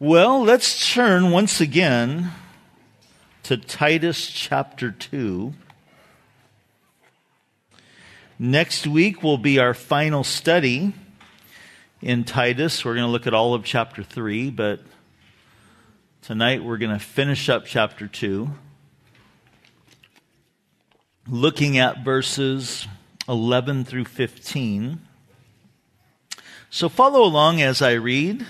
Well, let's turn once again to Titus chapter 2. Next week will be our final study in Titus. We're going to look at all of chapter 3, but tonight we're going to finish up chapter 2, looking at verses 11 through 15. So follow along as I read.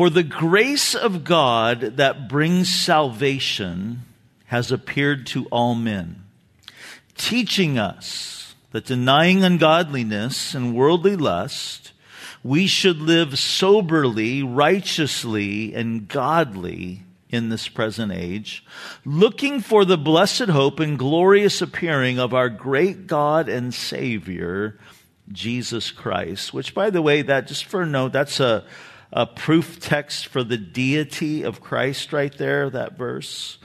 For the grace of God that brings salvation has appeared to all men, teaching us that denying ungodliness and worldly lust, we should live soberly, righteously, and godly in this present age, looking for the blessed hope and glorious appearing of our great God and Savior, Jesus Christ. Which, by the way, that just for a note, that's a a proof text for the deity of Christ right there, that verse,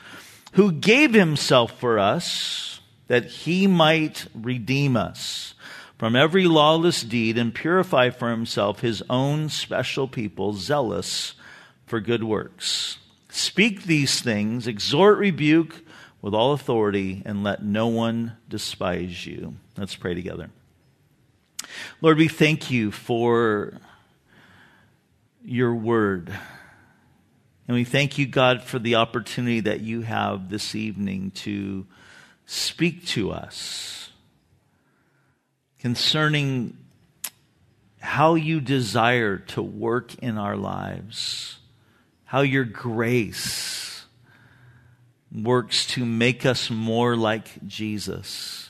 who gave himself for us that he might redeem us from every lawless deed and purify for himself his own special people, zealous for good works. Speak these things, exhort, rebuke with all authority, and let no one despise you. Let's pray together. Lord, we thank you for your word. And we thank you, God, for the opportunity that you have this evening to speak to us concerning how you desire to work in our lives, how your grace works to make us more like Jesus.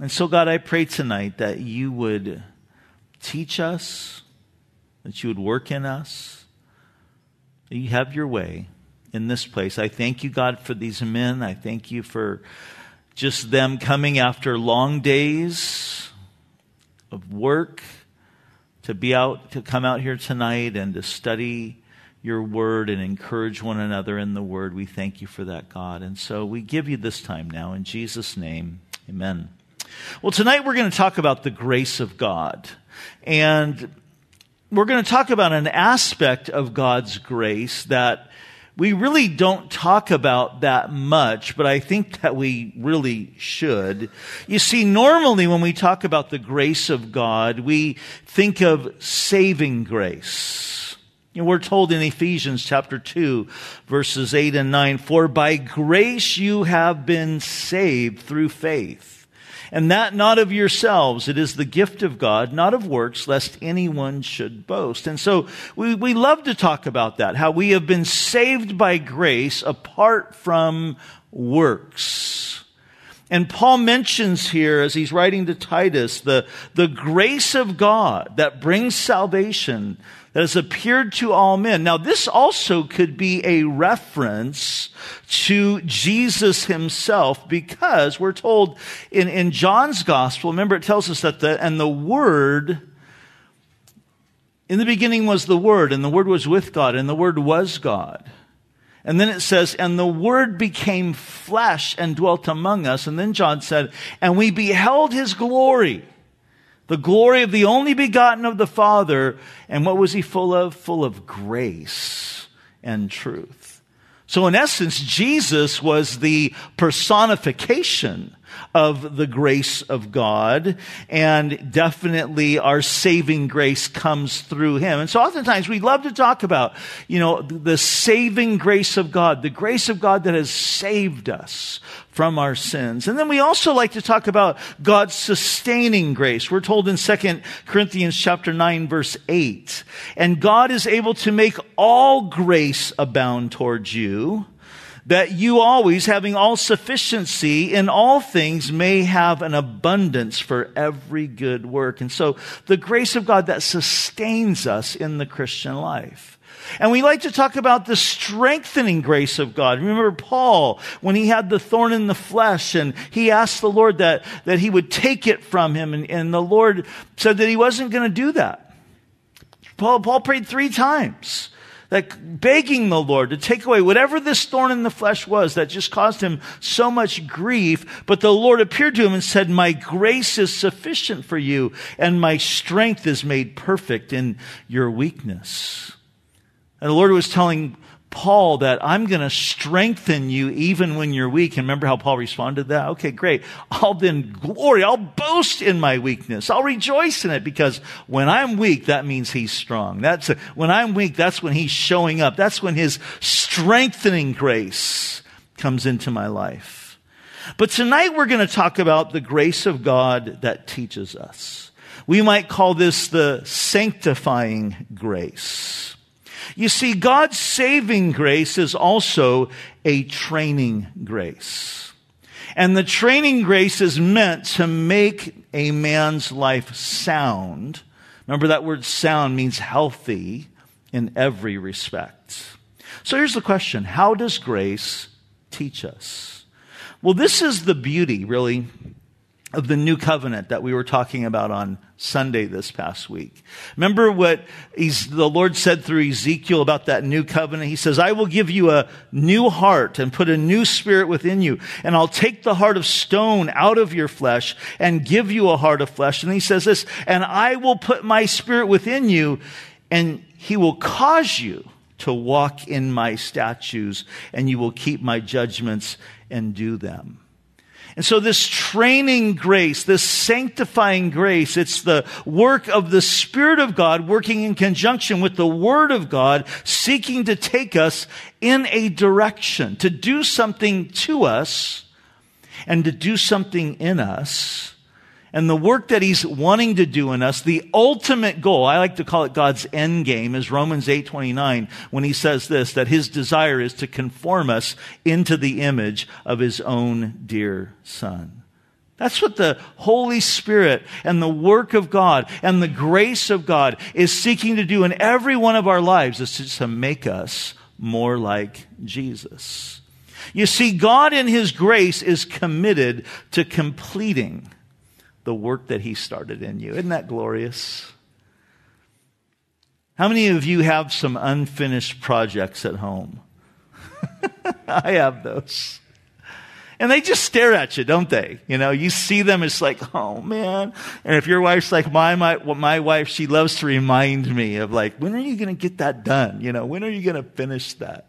And so, God, I pray tonight that you would teach us that you would work in us, you have your way in this place. I thank you, God, for these men. I thank you for just them coming after long days of work to be out, to come out here tonight and to study your word and encourage one another in the word. We thank you for that, God. And so we give you this time now in Jesus' name. Amen. Well, tonight we're going to talk about the grace of God. And we're going to talk about an aspect of God's grace that we really don't talk about that much, but I think that we really should. You see, normally when we talk about the grace of God, we think of saving grace. We're told in Ephesians chapter 2, verses 8 and 9, For by grace you have been saved through faith and that not of yourselves. It is the gift of God, not of works, lest anyone should boast. And so we, we love to talk about that, how we have been saved by grace apart from works. And Paul mentions here, as he's writing to Titus, the, the grace of God that brings salvation that has appeared to all men. Now, this also could be a reference to Jesus himself because we're told in, in John's gospel, remember it tells us that the, and the word, in the beginning was the word and the word was with God and the word was God. And then it says, and the word became flesh and dwelt among us. And then John said, and we beheld his glory the glory of the only begotten of the Father. And what was he full of? Full of grace and truth. So, in essence, Jesus was the personification of the grace of God, and definitely our saving grace comes through him. And so oftentimes we love to talk about, you know, the saving grace of God, the grace of God that has saved us from our sins. And then we also like to talk about God's sustaining grace. We're told in 2 Corinthians chapter 9 verse 8, and God is able to make all grace abound towards you that you always, having all sufficiency in all things, may have an abundance for every good work. And so the grace of God that sustains us in the Christian life. And we like to talk about the strengthening grace of God. Remember Paul, when he had the thorn in the flesh and he asked the Lord that, that he would take it from him. And, and the Lord said that he wasn't going to do that. Paul, Paul prayed three times like begging the Lord to take away whatever this thorn in the flesh was that just caused him so much grief. But the Lord appeared to him and said, My grace is sufficient for you, and my strength is made perfect in your weakness. And the Lord was telling Paul that I'm going to strengthen you even when you're weak. And remember how Paul responded to that? Okay, great. I'll then glory. I'll boast in my weakness. I'll rejoice in it because when I'm weak, that means he's strong. That's a, when I'm weak, that's when he's showing up. That's when his strengthening grace comes into my life. But tonight we're going to talk about the grace of God that teaches us. We might call this the sanctifying grace. You see, God's saving grace is also a training grace. And the training grace is meant to make a man's life sound. Remember that word sound means healthy in every respect. So here's the question. How does grace teach us? Well, this is the beauty, really, of the new covenant that we were talking about on Sunday this past week. Remember what the Lord said through Ezekiel about that new covenant? He says, I will give you a new heart and put a new spirit within you. And I'll take the heart of stone out of your flesh and give you a heart of flesh. And he says this, and I will put my spirit within you and he will cause you to walk in my statutes and you will keep my judgments and do them. And so this training grace, this sanctifying grace, it's the work of the Spirit of God working in conjunction with the Word of God, seeking to take us in a direction, to do something to us and to do something in us and the work that he's wanting to do in us, the ultimate goal, I like to call it God's end game, is Romans 8:29 when he says this that his desire is to conform us into the image of his own dear son. That's what the Holy Spirit and the work of God and the grace of God is seeking to do in every one of our lives is to make us more like Jesus. You see, God in His grace is committed to completing the work that He started in you. Isn't that glorious? How many of you have some unfinished projects at home? I have those. And they just stare at you, don't they? You know, you see them, it's like, oh man. And if your wife's like my, my, my wife, she loves to remind me of like, when are you going to get that done? You know, when are you going to finish that?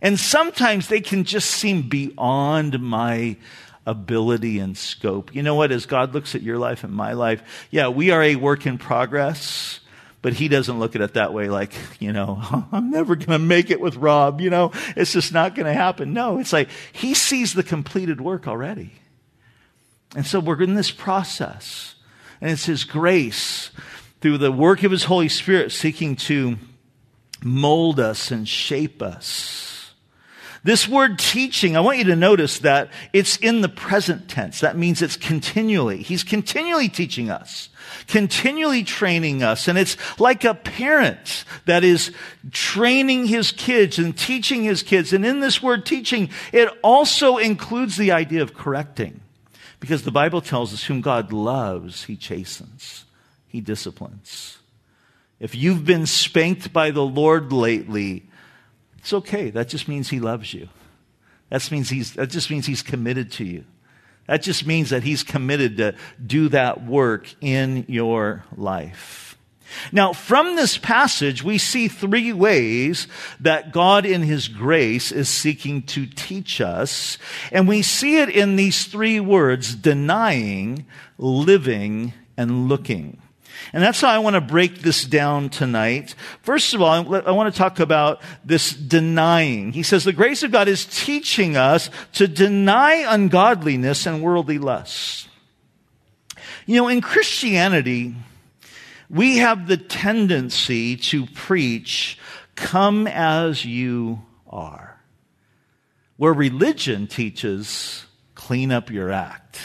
And sometimes they can just seem beyond my ability and scope. You know what? As God looks at your life and my life, yeah, we are a work in progress, but He doesn't look at it that way like, you know, I'm never going to make it with Rob, you know, it's just not going to happen. No, it's like He sees the completed work already. And so we're in this process, and it's His grace through the work of His Holy Spirit seeking to mold us and shape us this word teaching, I want you to notice that it's in the present tense. That means it's continually. He's continually teaching us, continually training us. And it's like a parent that is training his kids and teaching his kids. And in this word teaching, it also includes the idea of correcting. Because the Bible tells us whom God loves, he chastens, he disciplines. If you've been spanked by the Lord lately, it's okay. That just means he loves you. That, means he's, that just means he's committed to you. That just means that he's committed to do that work in your life. Now, from this passage, we see three ways that God in His grace is seeking to teach us. And we see it in these three words, denying, living, and looking. And that's how I want to break this down tonight. First of all, I want to talk about this denying. He says the grace of God is teaching us to deny ungodliness and worldly lusts. You know, in Christianity, we have the tendency to preach, come as you are. Where religion teaches, clean up your act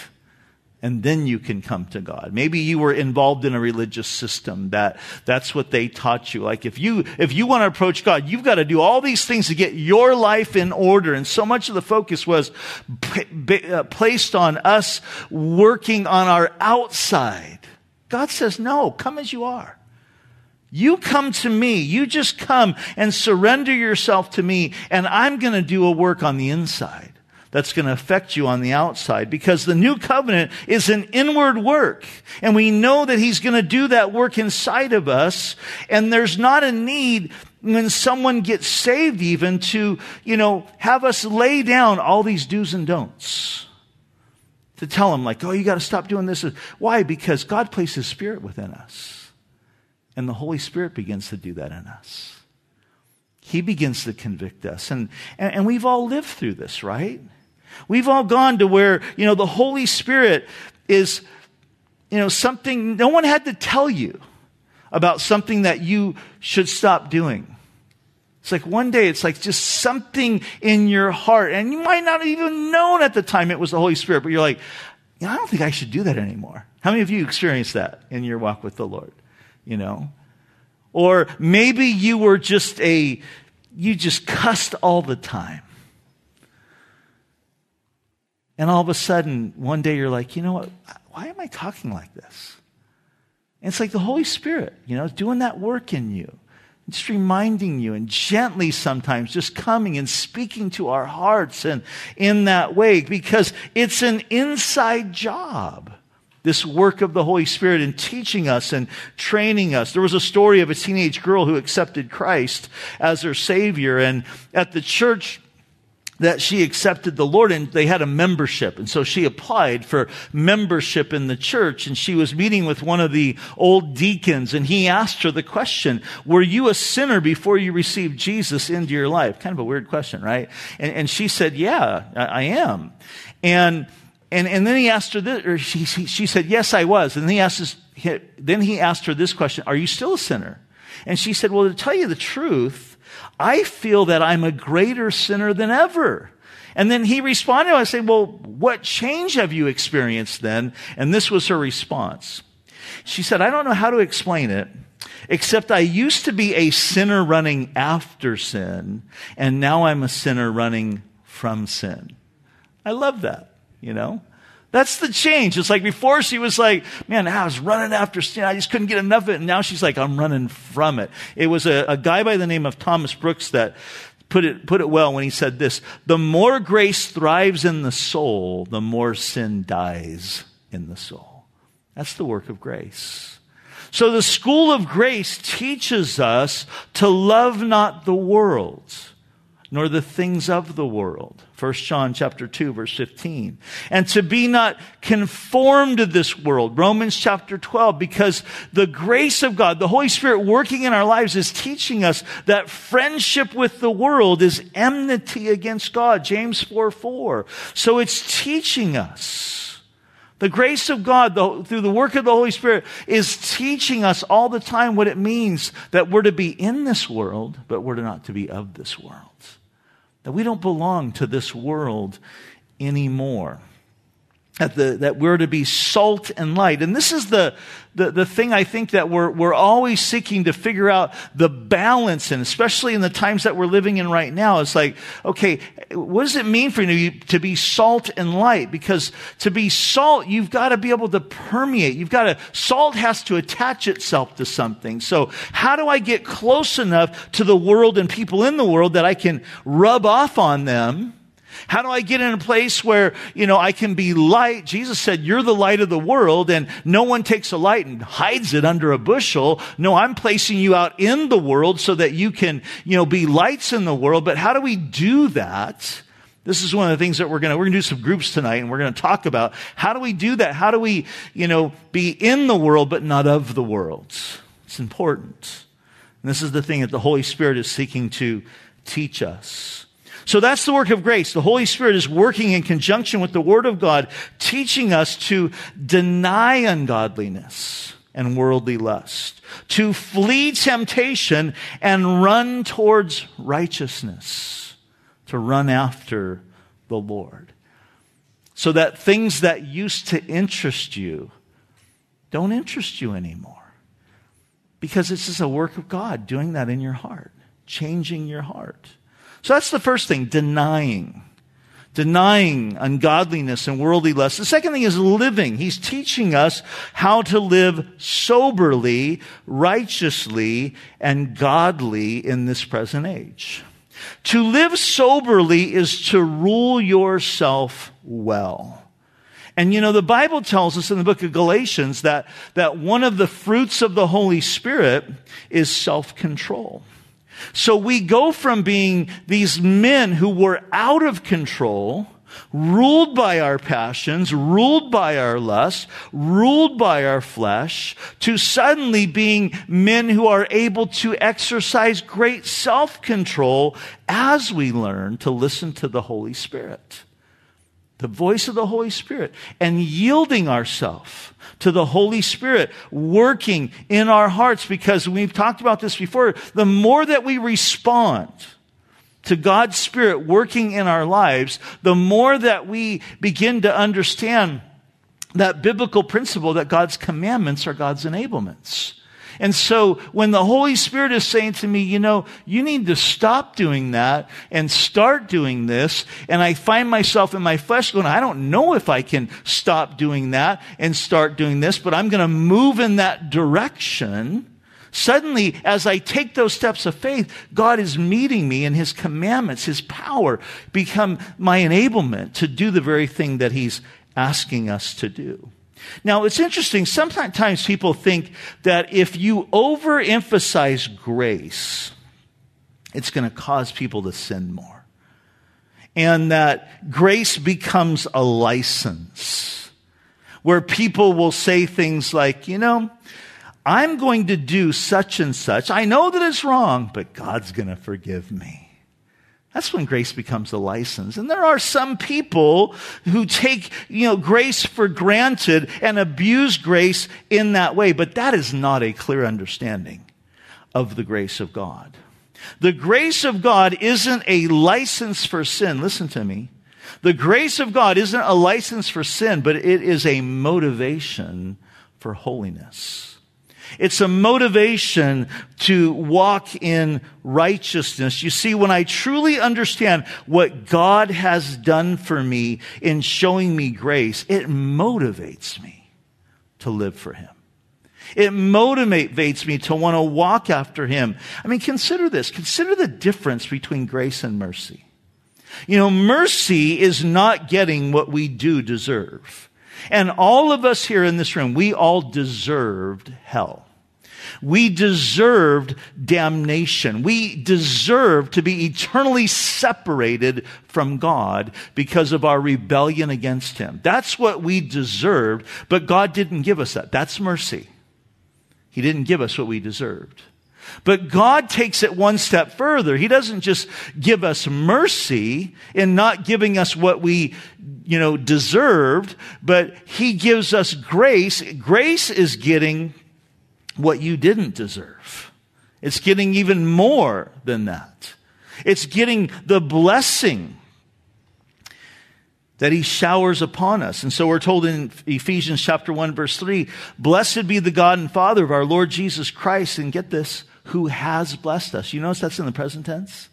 and then you can come to God. Maybe you were involved in a religious system that that's what they taught you. Like if you if you want to approach God, you've got to do all these things to get your life in order. And so much of the focus was p- uh, placed on us working on our outside. God says, "No, come as you are. You come to me. You just come and surrender yourself to me, and I'm going to do a work on the inside that's going to affect you on the outside because the new covenant is an inward work. And we know that he's going to do that work inside of us. And there's not a need when someone gets saved even to, you know, have us lay down all these do's and don'ts. To tell them like, oh, you got to stop doing this. Why? Because God placed his spirit within us. And the Holy Spirit begins to do that in us. He begins to convict us. And, and, and we've all lived through this, right? We've all gone to where, you know, the Holy Spirit is, you know, something, no one had to tell you about something that you should stop doing. It's like one day, it's like just something in your heart, and you might not even known at the time it was the Holy Spirit, but you're like, I don't think I should do that anymore. How many of you experienced that in your walk with the Lord? you know. Or maybe you were just a, you just cussed all the time. And all of a sudden, one day you're like, you know what? Why am I talking like this? And it's like the Holy Spirit, you know, doing that work in you. Just reminding you and gently sometimes just coming and speaking to our hearts and in that way because it's an inside job this work of the Holy Spirit in teaching us and training us. There was a story of a teenage girl who accepted Christ as her Savior, and at the church, that she accepted the Lord and they had a membership. And so she applied for membership in the church and she was meeting with one of the old deacons and he asked her the question, were you a sinner before you received Jesus into your life? Kind of a weird question, right? And, and she said, yeah, I, I am. And and, and then he asked her this, or she, she said, yes, I was. And then he asked this, then he asked her this question, are you still a sinner? And she said, well, to tell you the truth, I feel that I'm a greater sinner than ever. And then he responded, I said, well, what change have you experienced then? And this was her response. She said, I don't know how to explain it, except I used to be a sinner running after sin, and now I'm a sinner running from sin. I love that you know? That's the change. It's like before she was like, man, I was running after sin. I just couldn't get enough of it. And now she's like, I'm running from it. It was a, a guy by the name of Thomas Brooks that put it, put it well when he said this. The more grace thrives in the soul, the more sin dies in the soul. That's the work of grace. So the school of grace teaches us to love not the world nor the things of the world. 1 John chapter 2 verse 15. And to be not conformed to this world. Romans chapter 12 because the grace of God, the Holy Spirit working in our lives is teaching us that friendship with the world is enmity against God. James 4 4. So it's teaching us the grace of God the, through the work of the Holy Spirit is teaching us all the time what it means that we're to be in this world, but we're not to be of this world that we don't belong to this world anymore. That, the, that we're to be salt and light. And this is the, the, the thing I think that we're, we're always seeking to figure out the balance in, especially in the times that we're living in right now. It's like, okay, what does it mean for you to be salt and light? Because to be salt, you've got to be able to permeate. You've got to, salt has to attach itself to something. So how do I get close enough to the world and people in the world that I can rub off on them? How do I get in a place where, you know, I can be light? Jesus said, you're the light of the world and no one takes a light and hides it under a bushel. No, I'm placing you out in the world so that you can, you know, be lights in the world. But how do we do that? This is one of the things that we're going to, we're going to do some groups tonight and we're going to talk about. How do we do that? How do we, you know, be in the world but not of the world? It's important. And this is the thing that the Holy Spirit is seeking to teach us. So that's the work of grace. The Holy Spirit is working in conjunction with the Word of God, teaching us to deny ungodliness and worldly lust, to flee temptation and run towards righteousness, to run after the Lord. So that things that used to interest you don't interest you anymore. Because this is a work of God doing that in your heart, changing your heart. So that's the first thing, denying. denying ungodliness and worldly lust. The second thing is living. He's teaching us how to live soberly, righteously, and godly in this present age. To live soberly is to rule yourself well. And you know, the Bible tells us in the book of Galatians that, that one of the fruits of the Holy Spirit is self-control. So we go from being these men who were out of control, ruled by our passions, ruled by our lust, ruled by our flesh, to suddenly being men who are able to exercise great self-control as we learn to listen to the Holy Spirit. The voice of the Holy Spirit and yielding ourselves to the Holy Spirit working in our hearts because we've talked about this before. The more that we respond to God's Spirit working in our lives, the more that we begin to understand that biblical principle that God's commandments are God's enablements. And so when the Holy Spirit is saying to me, you know, you need to stop doing that and start doing this, and I find myself in my flesh going, I don't know if I can stop doing that and start doing this, but I'm going to move in that direction. Suddenly, as I take those steps of faith, God is meeting me and His commandments, His power become my enablement to do the very thing that He's asking us to do. Now, it's interesting. Sometimes people think that if you overemphasize grace, it's going to cause people to sin more. And that grace becomes a license where people will say things like, you know, I'm going to do such and such. I know that it's wrong, but God's going to forgive me. That's when grace becomes a license. And there are some people who take, you know, grace for granted and abuse grace in that way, but that is not a clear understanding of the grace of God. The grace of God isn't a license for sin. Listen to me. The grace of God isn't a license for sin, but it is a motivation for holiness. It's a motivation to walk in righteousness. You see, when I truly understand what God has done for me in showing me grace, it motivates me to live for Him. It motivates me to want to walk after Him. I mean, consider this. Consider the difference between grace and mercy. You know, mercy is not getting what we do deserve. And all of us here in this room, we all deserved hell. We deserved damnation. We deserved to be eternally separated from God because of our rebellion against Him. That's what we deserved, but God didn't give us that. That's mercy. He didn't give us what we deserved. But God takes it one step further. He doesn't just give us mercy in not giving us what we, you know, deserved, but He gives us grace. Grace is getting what you didn't deserve. It's getting even more than that. It's getting the blessing that he showers upon us. And so we're told in Ephesians chapter 1 verse 3, blessed be the God and Father of our Lord Jesus Christ. And get this, who has blessed us. You notice that's in the present tense?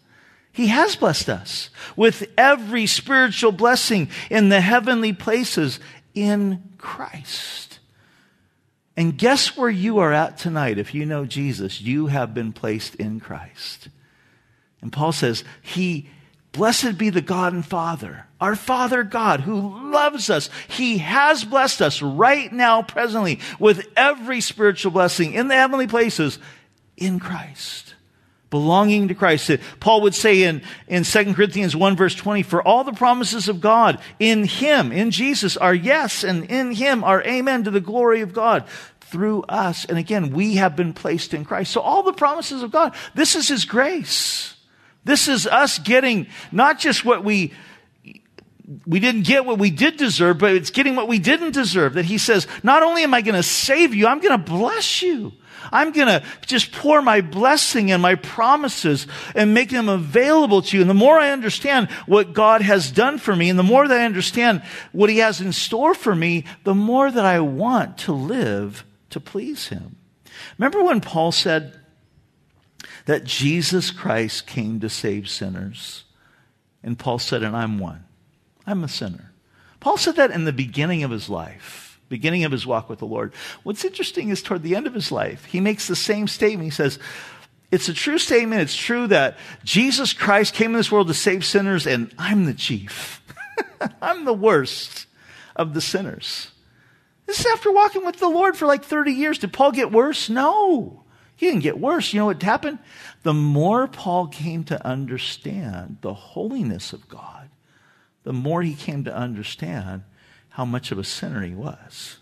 He has blessed us with every spiritual blessing in the heavenly places in Christ. And guess where you are at tonight if you know Jesus? You have been placed in Christ. And Paul says, He, blessed be the God and Father, our Father God who loves us. He has blessed us right now, presently, with every spiritual blessing in the heavenly places in Christ. Belonging to Christ. Paul would say in, in 2 Corinthians 1 verse 20, for all the promises of God in Him, in Jesus, are yes, and in Him are amen to the glory of God through us. And again, we have been placed in Christ. So all the promises of God, this is His grace. This is us getting not just what we we didn't get what we did deserve, but it's getting what we didn't deserve. That he says, not only am I going to save you, I'm going to bless you. I'm going to just pour my blessing and my promises and make them available to you. And the more I understand what God has done for me and the more that I understand what he has in store for me, the more that I want to live to please him. Remember when Paul said that Jesus Christ came to save sinners? And Paul said, and I'm one. I'm a sinner. Paul said that in the beginning of his life, beginning of his walk with the Lord. What's interesting is toward the end of his life, he makes the same statement. He says, it's a true statement. It's true that Jesus Christ came in this world to save sinners, and I'm the chief. I'm the worst of the sinners. This is after walking with the Lord for like 30 years. Did Paul get worse? No. He didn't get worse. You know what happened? The more Paul came to understand the holiness of God, the more he came to understand how much of a sinner he was.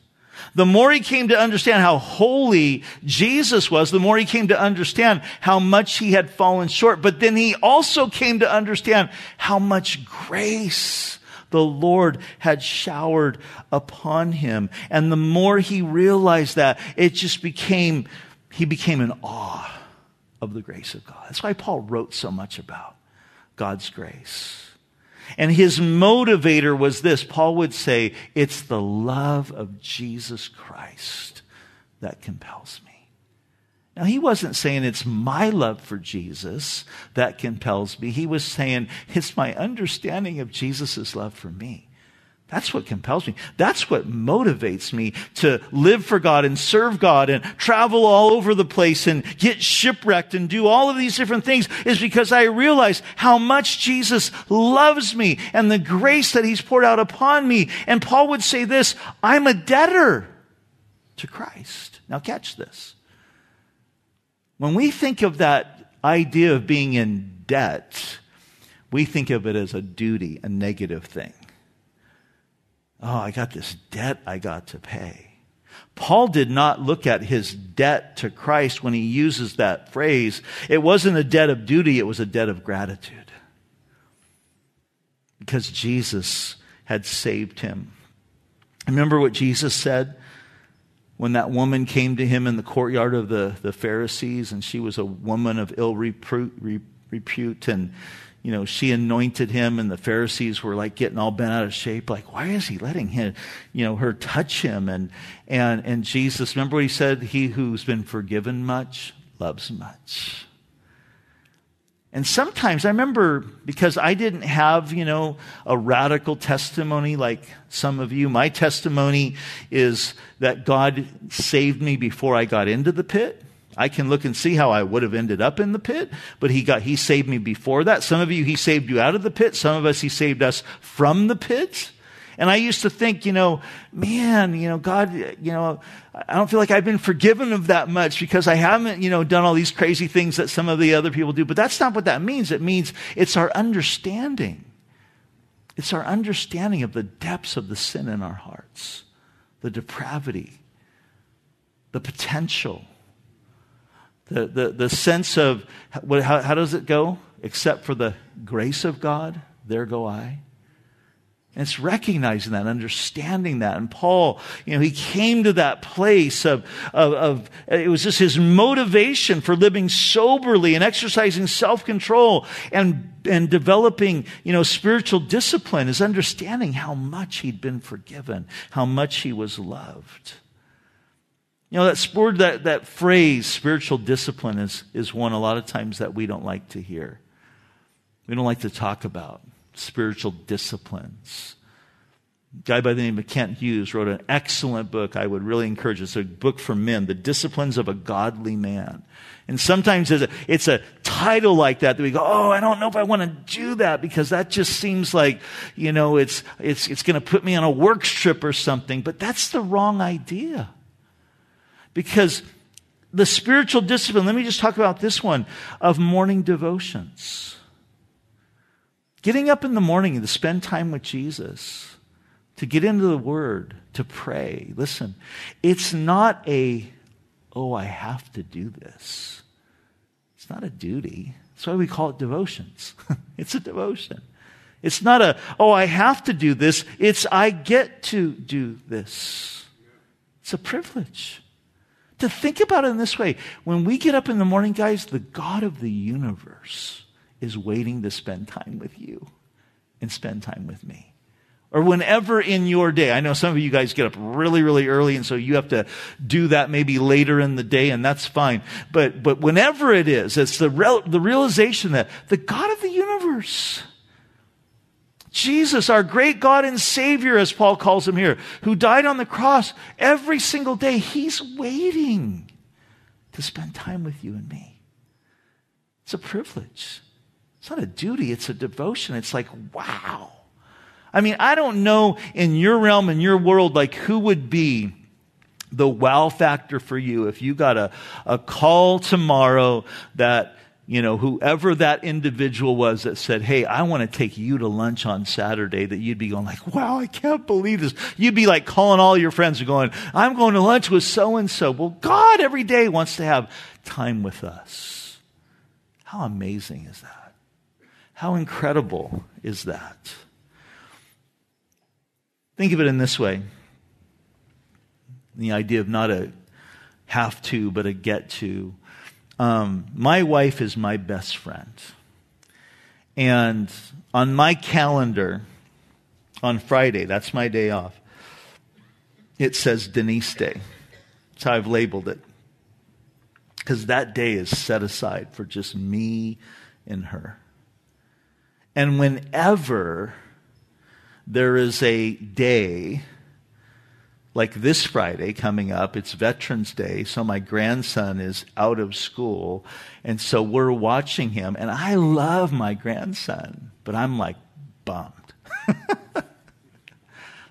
The more he came to understand how holy Jesus was, the more he came to understand how much he had fallen short. But then he also came to understand how much grace the Lord had showered upon him. And the more he realized that, it just became, he became in awe of the grace of God. That's why Paul wrote so much about God's grace. And his motivator was this Paul would say, It's the love of Jesus Christ that compels me. Now, he wasn't saying it's my love for Jesus that compels me. He was saying it's my understanding of Jesus' love for me. That's what compels me. That's what motivates me to live for God and serve God and travel all over the place and get shipwrecked and do all of these different things is because I realize how much Jesus loves me and the grace that he's poured out upon me. And Paul would say this, I'm a debtor to Christ. Now catch this. When we think of that idea of being in debt, we think of it as a duty, a negative thing. Oh, I got this debt I got to pay. Paul did not look at his debt to Christ when he uses that phrase. It wasn't a debt of duty, it was a debt of gratitude. Because Jesus had saved him. Remember what Jesus said? when that woman came to him in the courtyard of the, the Pharisees, and she was a woman of ill repute, repute, and you know she anointed him, and the Pharisees were like getting all bent out of shape, like why is he letting him, you know, her touch him? And and and Jesus, remember what he said? He who's been forgiven much loves much. And sometimes I remember because I didn't have, you know, a radical testimony like some of you. My testimony is that God saved me before I got into the pit. I can look and see how I would have ended up in the pit, but he got, he saved me before that. Some of you, he saved you out of the pit. Some of us, he saved us from the pit. And I used to think, you know, man, you know, God, you know, I don't feel like I've been forgiven of that much because I haven't, you know, done all these crazy things that some of the other people do. But that's not what that means. It means it's our understanding. It's our understanding of the depths of the sin in our hearts, the depravity, the potential, the, the, the sense of how, how does it go? Except for the grace of God, there go I. And it's recognizing that, understanding that. And Paul, you know, he came to that place of, of, of, it was just his motivation for living soberly and exercising self-control and, and developing, you know, spiritual discipline is understanding how much he'd been forgiven, how much he was loved. You know, that word, that, that phrase, spiritual discipline, is, is one a lot of times that we don't like to hear. We don't like to talk about spiritual disciplines. A guy by the name of Kent Hughes wrote an excellent book I would really encourage. It's a book for men, The Disciplines of a Godly Man. And sometimes it's a, it's a title like that that we go, oh, I don't know if I want to do that because that just seems like, you know, it's, it's, it's going to put me on a work trip or something. But that's the wrong idea. Because the spiritual discipline, let me just talk about this one, of morning devotions. Getting up in the morning to spend time with Jesus, to get into the Word, to pray. Listen, it's not a, oh, I have to do this. It's not a duty. That's why we call it devotions. it's a devotion. It's not a, oh, I have to do this. It's, I get to do this. It's a privilege. To think about it in this way when we get up in the morning, guys, the God of the universe is waiting to spend time with you and spend time with me. Or whenever in your day, I know some of you guys get up really, really early, and so you have to do that maybe later in the day, and that's fine. But, but whenever it is, it's the, real, the realization that the God of the universe Jesus, our great God and Savior, as Paul calls him here, who died on the cross every single day, he's waiting to spend time with you and me. It's a privilege. It's not a duty, it's a devotion. It's like, wow. I mean, I don't know in your realm, in your world, like who would be the wow factor for you if you got a, a call tomorrow that you know, whoever that individual was that said, Hey, I want to take you to lunch on Saturday, that you'd be going like, wow, I can't believe this. You'd be like calling all your friends and going, I'm going to lunch with so and so. Well, God every day wants to have time with us. How amazing is that? How incredible is that? Think of it in this way. The idea of not a have to, but a get to um, my wife is my best friend. And on my calendar, on Friday, that's my day off, it says Denise Day. That's how I've labeled it. Because that day is set aside for just me and her. And whenever there is a day like this Friday coming up, it's Veterans Day, so my grandson is out of school, and so we're watching him, and I love my grandson, but I'm like bummed.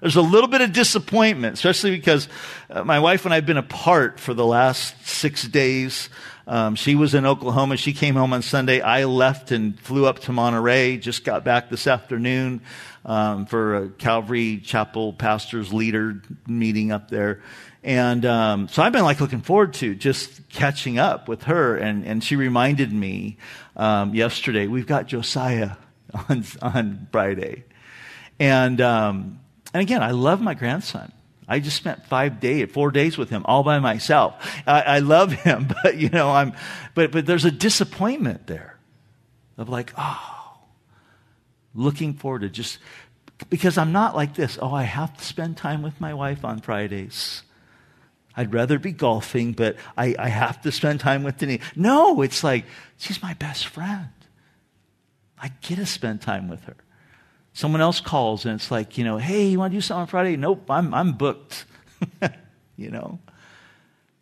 There's a little bit of disappointment, especially because uh, my wife and I have been apart for the last six days. Um, she was in Oklahoma. She came home on Sunday. I left and flew up to Monterey. Just got back this afternoon um, for a Calvary Chapel pastors leader meeting up there. And um, so I've been like looking forward to just catching up with her. And, and she reminded me um, yesterday, we've got Josiah on, on Friday. And, um, and again, I love my grandson. I just spent five days, four days with him all by myself. I, I love him, but you know, I'm, but, but there's a disappointment there of like, oh, looking forward to just because I'm not like this. Oh, I have to spend time with my wife on Fridays. I'd rather be golfing, but I, I have to spend time with Denise. No, it's like, she's my best friend. I get to spend time with her. Someone else calls and it's like, you know, hey, you want to do something on Friday? Nope, I'm, I'm booked. you know?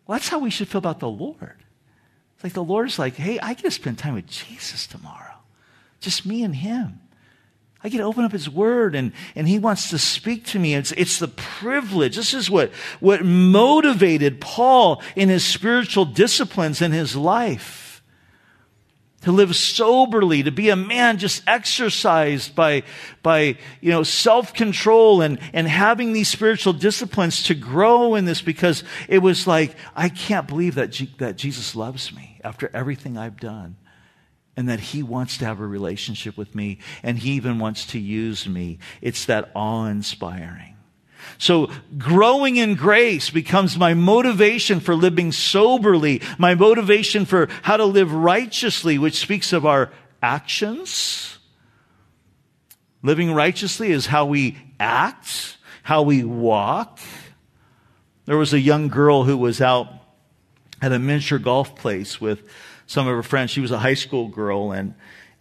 Well, that's how we should feel about the Lord. It's like the Lord's like, hey, I get to spend time with Jesus tomorrow. Just me and him. I get to open up His Word and, and He wants to speak to me. It's, it's the privilege. This is what, what motivated Paul in his spiritual disciplines in his life. To live soberly, to be a man just exercised by, by, you know, self-control and, and having these spiritual disciplines to grow in this because it was like, I can't believe that, G- that Jesus loves me after everything I've done and that he wants to have a relationship with me and he even wants to use me. It's that awe inspiring. So growing in grace becomes my motivation for living soberly, my motivation for how to live righteously, which speaks of our actions. Living righteously is how we act, how we walk. There was a young girl who was out at a miniature golf place with some of her friends. She was a high school girl, and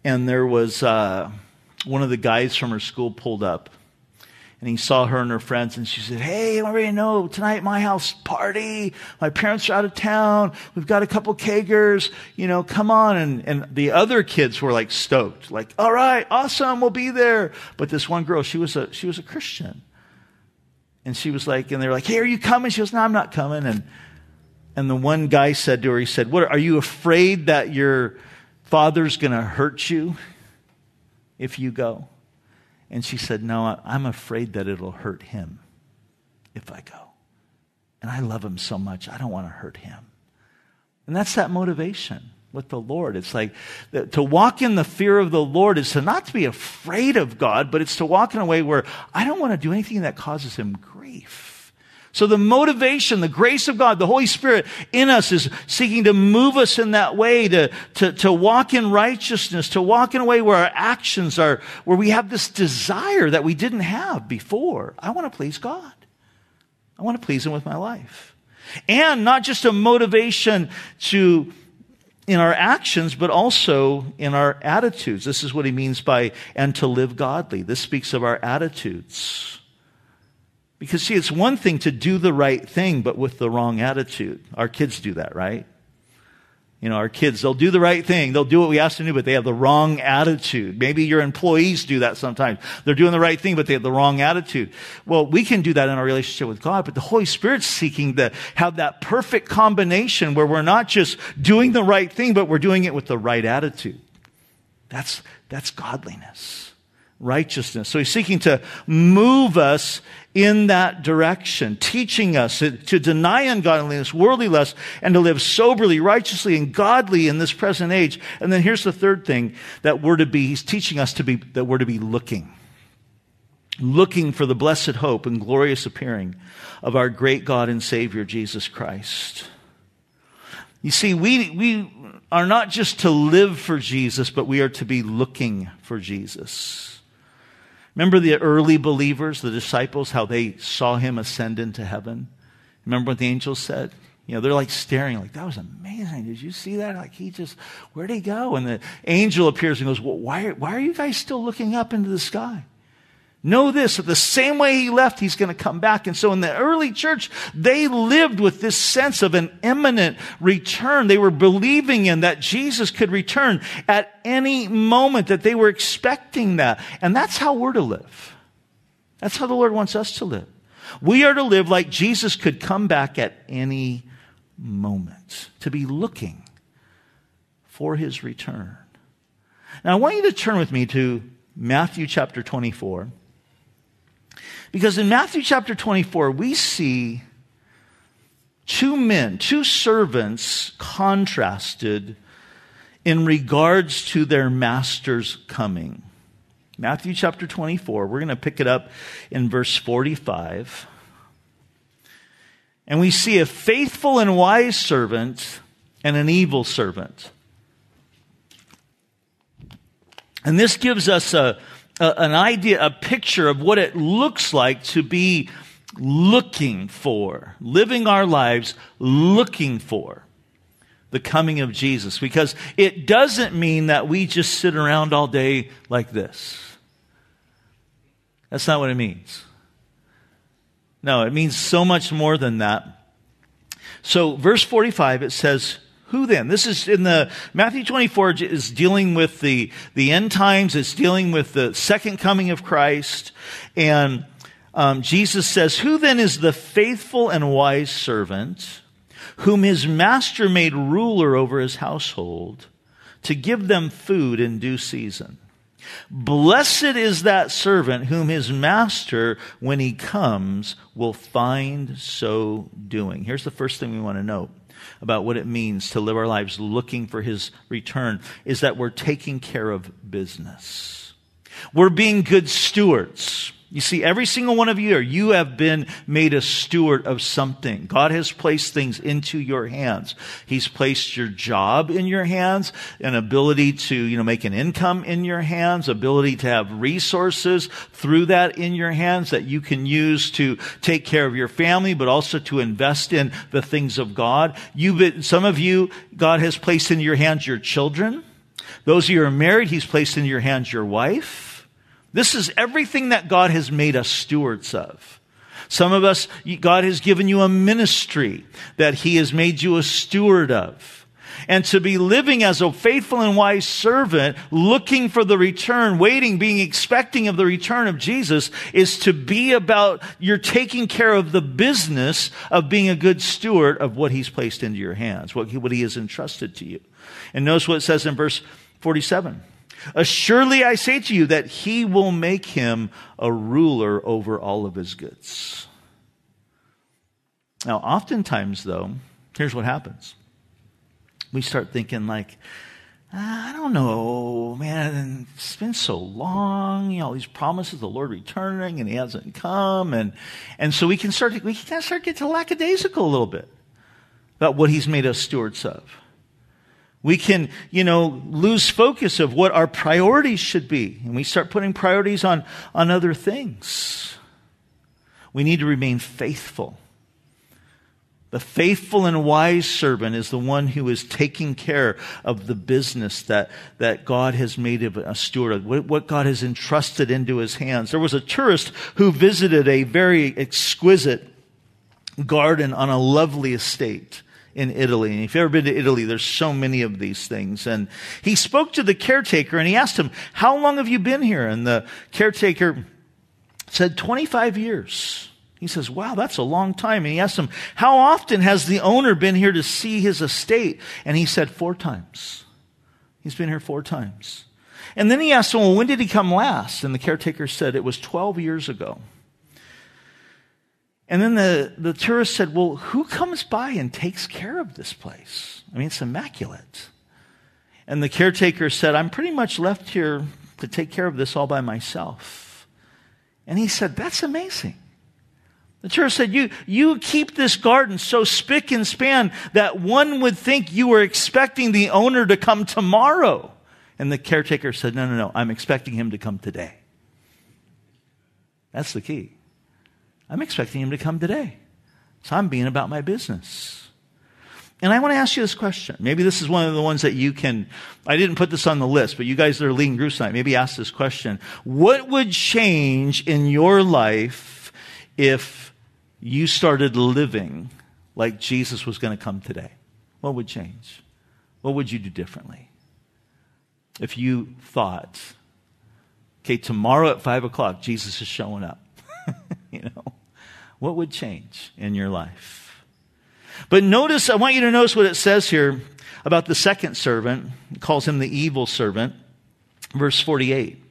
and there was uh, one of the guys from her school pulled up, and he saw her and her friends, and she said, "Hey, I already know tonight my house party. My parents are out of town. We've got a couple kegers. You know, come on." And and the other kids were like stoked, like, "All right, awesome, we'll be there." But this one girl, she was a she was a Christian, and she was like, and they were like, "Hey, are you coming?" She goes, "No, I'm not coming." And and the one guy said to her, he said, What are you afraid that your father's going to hurt you if you go? And she said, No, I'm afraid that it'll hurt him if I go. And I love him so much, I don't want to hurt him. And that's that motivation with the Lord. It's like to walk in the fear of the Lord is to not to be afraid of God, but it's to walk in a way where I don't want to do anything that causes him grief. So the motivation, the grace of God, the Holy Spirit in us is seeking to move us in that way, to, to, to walk in righteousness, to walk in a way where our actions are, where we have this desire that we didn't have before. I want to please God. I want to please Him with my life. And not just a motivation to in our actions, but also in our attitudes. This is what he means by, and to live godly. This speaks of our attitudes. Because, see, it's one thing to do the right thing, but with the wrong attitude. Our kids do that, right? You know, our kids, they'll do the right thing. They'll do what we ask them to do, but they have the wrong attitude. Maybe your employees do that sometimes. They're doing the right thing, but they have the wrong attitude. Well, we can do that in our relationship with God, but the Holy Spirit's seeking to have that perfect combination where we're not just doing the right thing, but we're doing it with the right attitude. That's, that's godliness righteousness. So he's seeking to move us in that direction, teaching us to, deny ungodliness, worldly lust, and to live soberly, righteously, and godly in this present age. And then here's the third thing that we're to be, he's teaching us to be, that we're to be looking. Looking for the blessed hope and glorious appearing of our great God and Savior, Jesus Christ. You see, we, we are not just to live for Jesus, but we are to be looking for Jesus. Remember the early believers, the disciples, how they saw him ascend into heaven? Remember what the angels said? You know, they're like staring, like, that was amazing. Did you see that? Like, he just, where'd he go? And the angel appears and goes, well, why, why are you guys still looking up into the sky? Know this, that the same way he left, he's going to come back. And so in the early church, they lived with this sense of an imminent return. They were believing in that Jesus could return at any moment, that they were expecting that. And that's how we're to live. That's how the Lord wants us to live. We are to live like Jesus could come back at any moment, to be looking for his return. Now I want you to turn with me to Matthew chapter 24. Because in Matthew chapter 24, we see two men, two servants contrasted in regards to their master's coming. Matthew chapter 24, we're going to pick it up in verse 45. And we see a faithful and wise servant and an evil servant. And this gives us a, a, an idea, a picture of what it looks like to be looking for, living our lives looking for the coming of Jesus. Because it doesn't mean that we just sit around all day like this. That's not what it means. No, it means so much more than that. So, verse 45, it says, who then? This is in the Matthew 24 is dealing with the, the end times. It's dealing with the second coming of Christ. And um, Jesus says, Who then is the faithful and wise servant whom his master made ruler over his household to give them food in due season? Blessed is that servant whom his master, when he comes, will find so doing. Here's the first thing we want to note about what it means to live our lives looking for his return is that we're taking care of business. We're being good stewards. You see, every single one of you, you have been made a steward of something. God has placed things into your hands. He's placed your job in your hands, an ability to, you know, make an income in your hands, ability to have resources through that in your hands that you can use to take care of your family, but also to invest in the things of God. You've been, some of you, God has placed in your hands your children. Those of you who are married, He's placed in your hands your wife. This is everything that God has made us stewards of. Some of us, God has given you a ministry that He has made you a steward of. And to be living as a faithful and wise servant, looking for the return, waiting, being expecting of the return of Jesus, is to be about you're taking care of the business of being a good steward of what He's placed into your hands, what He, what he has entrusted to you. And notice what it says in verse 47. Assuredly, I say to you that he will make him a ruler over all of his goods. Now, oftentimes, though, here's what happens. We start thinking, like, ah, I don't know, man, it's been so long, you know, all these promises, the Lord returning, and he hasn't come. And, and so we can start, we can start to get to lackadaisical a little bit about what he's made us stewards of. We can, you know, lose focus of what our priorities should be. And we start putting priorities on, on other things. We need to remain faithful The faithful and wise servant is the one who is taking care of the business that, that God has made him a steward of, what God has entrusted into his hands. There was a tourist who visited a very exquisite garden on a lovely estate in Italy. And if you've ever been to Italy, there's so many of these things. And he spoke to the caretaker and he asked him, How long have you been here? And the caretaker said, 25 years. He says, Wow, that's a long time. And he asked him, How often has the owner been here to see his estate? And he said, Four times. He's been here four times. And then he asked him, Well, when did he come last? And the caretaker said, It was 12 years ago. And then the, the tourist said, Well, who comes by and takes care of this place? I mean, it's immaculate. And the caretaker said, I'm pretty much left here to take care of this all by myself. And he said, That's amazing. The tourist said, you, you keep this garden so spick and span that one would think you were expecting the owner to come tomorrow. And the caretaker said, no, no, no, I'm expecting him to come today. That's the key. I'm expecting him to come today. So I'm being about my business. And I want to ask you this question. Maybe this is one of the ones that you can, I didn't put this on the list, but you guys that are leading groups tonight, maybe ask this question. What would change in your life if you started living like Jesus was going to come today, what would change? What would you do differently? If you thought, okay, tomorrow at five o'clock, Jesus is showing up, you know, what would change in your life? But notice, I want you to notice what it says here about the second servant. It calls him the evil servant. Verse 48.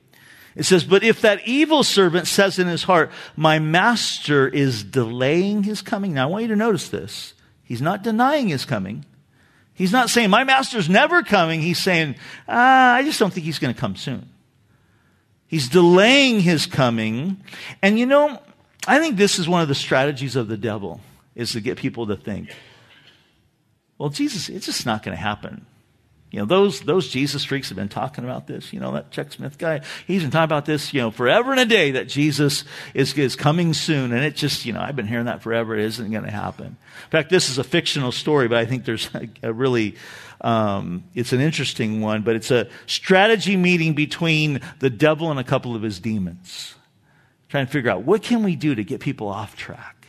It says, But if that evil servant says in his heart, My master is delaying his coming. Now I want you to notice this. He's not denying his coming. He's not saying, My master's never coming. He's saying, ah, I just don't think he's going to come soon. He's delaying his coming. And you know, I think this is one of the strategies of the devil, is to get people to think, well, Jesus, it's just not going to happen. You know, those, those Jesus freaks have been talking about this. You know, that Chuck Smith guy, he's been talking about this, you know, forever and a day that Jesus is, is coming soon. And it just, you know, I've been hearing that forever. It isn't going to happen. In fact, this is a fictional story, but I think there's a, a really, um, it's an interesting one, but it's a strategy meeting between the devil and a couple of his demons. Trying to figure out what can we do to get people off track.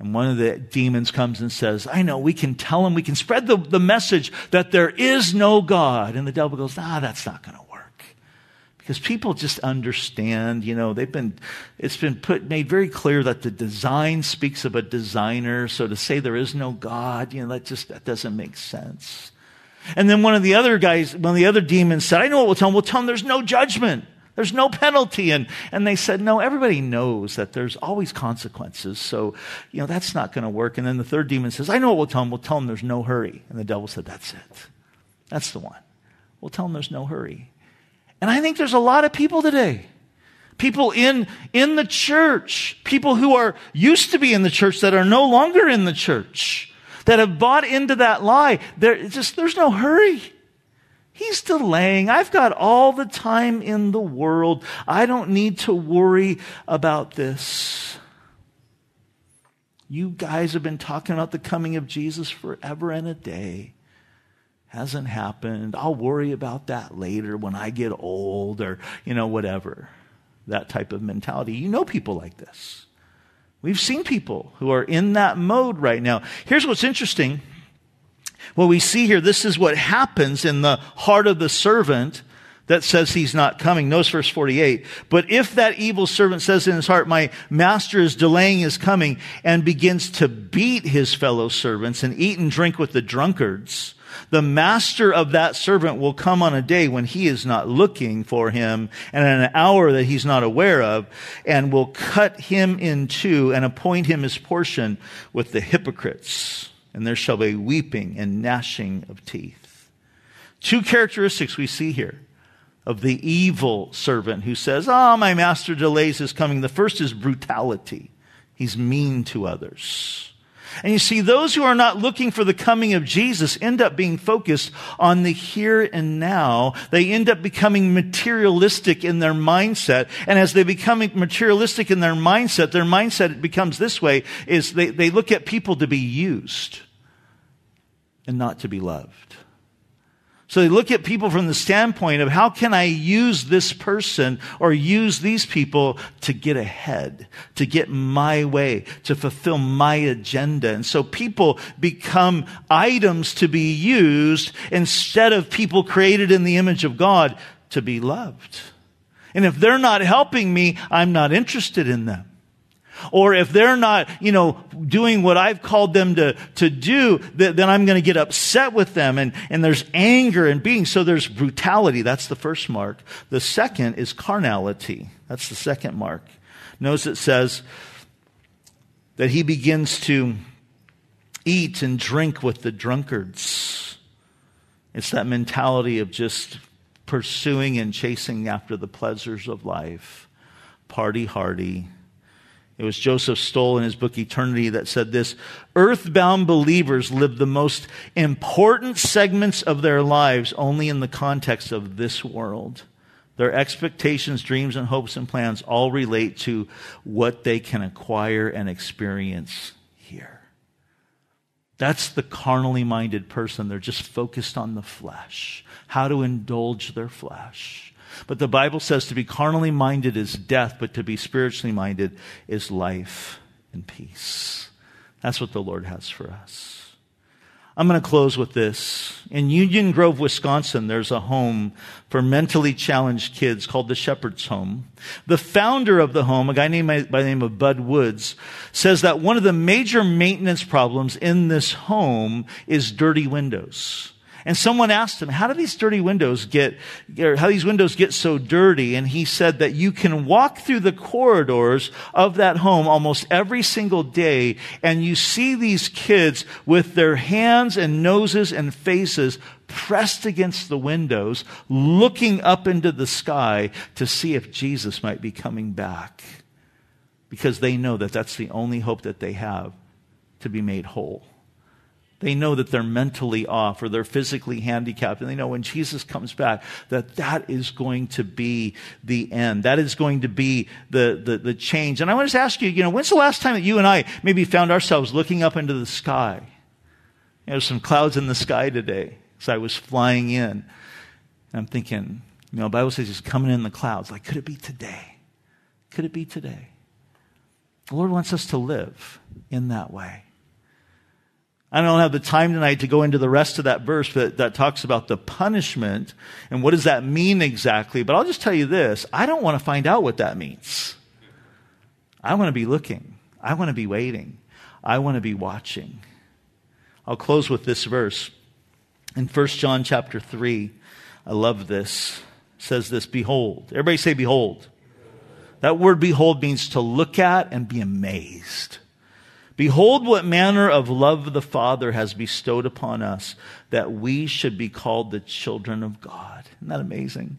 And one of the demons comes and says, I know, we can tell them, we can spread the, the message that there is no God. And the devil goes, ah, that's not going to work. Because people just understand, you know, they've been, it's been put, made very clear that the design speaks of a designer. So to say there is no God, you know, that just, that doesn't make sense. And then one of the other guys, one of the other demons said, I know what we'll tell them. We'll tell them there's no judgment. There's no penalty. And, and they said, no, everybody knows that there's always consequences. So, you know, that's not going to work. And then the third demon says, I know what we'll tell them. We'll tell them there's no hurry. And the devil said, that's it. That's the one. We'll tell them there's no hurry. And I think there's a lot of people today. People in, in the church. People who are used to be in the church that are no longer in the church. That have bought into that lie. There, just, there's no hurry. He's delaying. I've got all the time in the world. I don't need to worry about this. You guys have been talking about the coming of Jesus forever and a day. Hasn't happened. I'll worry about that later when I get old or, you know, whatever. That type of mentality. You know people like this. We've seen people who are in that mode right now. Here's what's interesting. What we see here, this is what happens in the heart of the servant that says he's not coming. Notice verse 48. But if that evil servant says in his heart, my master is delaying his coming and begins to beat his fellow servants and eat and drink with the drunkards, the master of that servant will come on a day when he is not looking for him and in an hour that he's not aware of and will cut him in two and appoint him his portion with the hypocrites and there shall be weeping and gnashing of teeth. Two characteristics we see here of the evil servant who says, Oh, my master delays his coming. The first is brutality. He's mean to others. And you see, those who are not looking for the coming of Jesus end up being focused on the here and now. They end up becoming materialistic in their mindset. And as they become materialistic in their mindset, their mindset becomes this way, is they, they look at people to be used and not to be loved. So they look at people from the standpoint of how can I use this person or use these people to get ahead, to get my way, to fulfill my agenda. And so people become items to be used instead of people created in the image of God to be loved. And if they're not helping me, I'm not interested in them. Or if they're not, you know, doing what I've called them to, to do, then I'm going to get upset with them. And, and there's anger and being. So there's brutality. That's the first mark. The second is carnality. That's the second mark. Notice it says that he begins to eat and drink with the drunkards. It's that mentality of just pursuing and chasing after the pleasures of life. Party hardy it was Joseph Stowell in his book Eternity that said this Earthbound believers live the most important segments of their lives only in the context of this world. Their expectations, dreams, and hopes and plans all relate to what they can acquire and experience here. That's the carnally minded person. They're just focused on the flesh, how to indulge their flesh. But the Bible says to be carnally minded is death, but to be spiritually minded is life and peace. That's what the Lord has for us. I'm going to close with this. In Union Grove, Wisconsin, there's a home for mentally challenged kids called the Shepherd's Home. The founder of the home, a guy named by the name of Bud Woods, says that one of the major maintenance problems in this home is dirty windows. And someone asked him, how do these dirty windows get, or how these windows get so dirty? And he said that you can walk through the corridors of that home almost every single day and you see these kids with their hands and noses and faces pressed against the windows, looking up into the sky to see if Jesus might be coming back. Because they know that that's the only hope that they have to be made whole. They know that they're mentally off or they're physically handicapped. And they know when Jesus comes back that that is going to be the end. That is going to be the, the, the change. And I want to ask you, you know, when's the last time that you and I maybe found ourselves looking up into the sky? You know, some clouds in the sky today as I was flying in. And I'm thinking, you know, the Bible says he's coming in the clouds. Like, could it be today? Could it be today? The Lord wants us to live in that way. I don't have the time tonight to go into the rest of that verse that, that talks about the punishment and what does that mean exactly. But I'll just tell you this I don't want to find out what that means. I want to be looking, I want to be waiting, I want to be watching. I'll close with this verse. In 1 John chapter 3, I love this. It says this Behold. Everybody say, Behold. That word behold means to look at and be amazed. Behold, what manner of love the Father has bestowed upon us that we should be called the children of God. Isn't that amazing?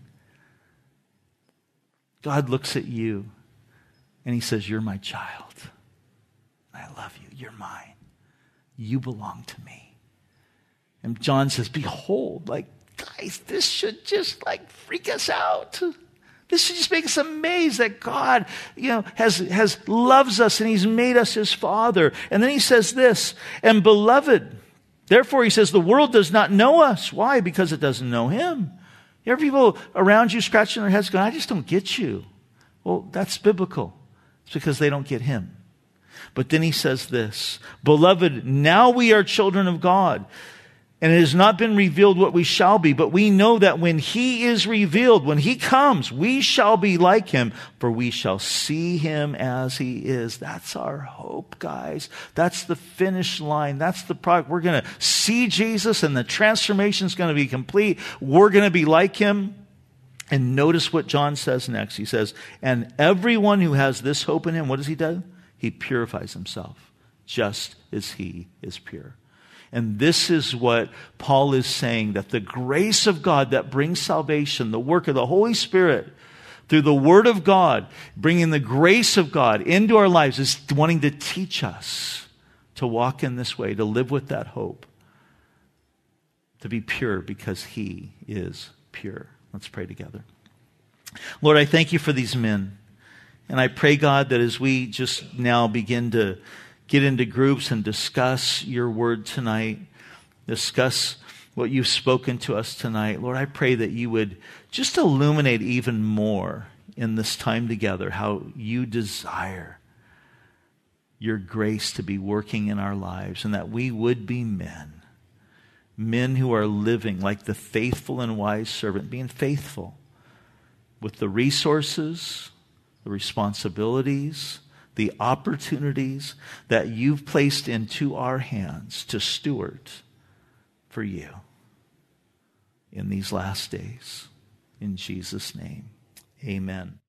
God looks at you and he says, You're my child. I love you. You're mine. You belong to me. And John says, Behold, like, guys, this should just like freak us out. This just make us amazed that God, you know, has, has loves us and He's made us His Father. And then He says this, and beloved, therefore He says, the world does not know us. Why? Because it doesn't know Him. You ever people around you scratching their heads going, I just don't get you. Well, that's biblical. It's because they don't get Him. But then He says this, beloved, now we are children of God. And it has not been revealed what we shall be, but we know that when he is revealed, when he comes, we shall be like him, for we shall see him as he is. That's our hope, guys. That's the finish line. That's the product. We're going to see Jesus and the transformation is going to be complete. We're going to be like him. And notice what John says next. He says, and everyone who has this hope in him, what does he do? He purifies himself just as he is pure. And this is what Paul is saying that the grace of God that brings salvation, the work of the Holy Spirit, through the Word of God, bringing the grace of God into our lives, is wanting to teach us to walk in this way, to live with that hope, to be pure because He is pure. Let's pray together. Lord, I thank you for these men. And I pray, God, that as we just now begin to get into groups and discuss your word tonight, discuss what you've spoken to us tonight, Lord, I pray that you would just illuminate even more in this time together how you desire your grace to be working in our lives and that we would be men. Men who are living like the faithful and wise servant, being faithful with the resources, the responsibilities, the opportunities that you've placed into our hands to steward for you in these last days. In Jesus' name, amen.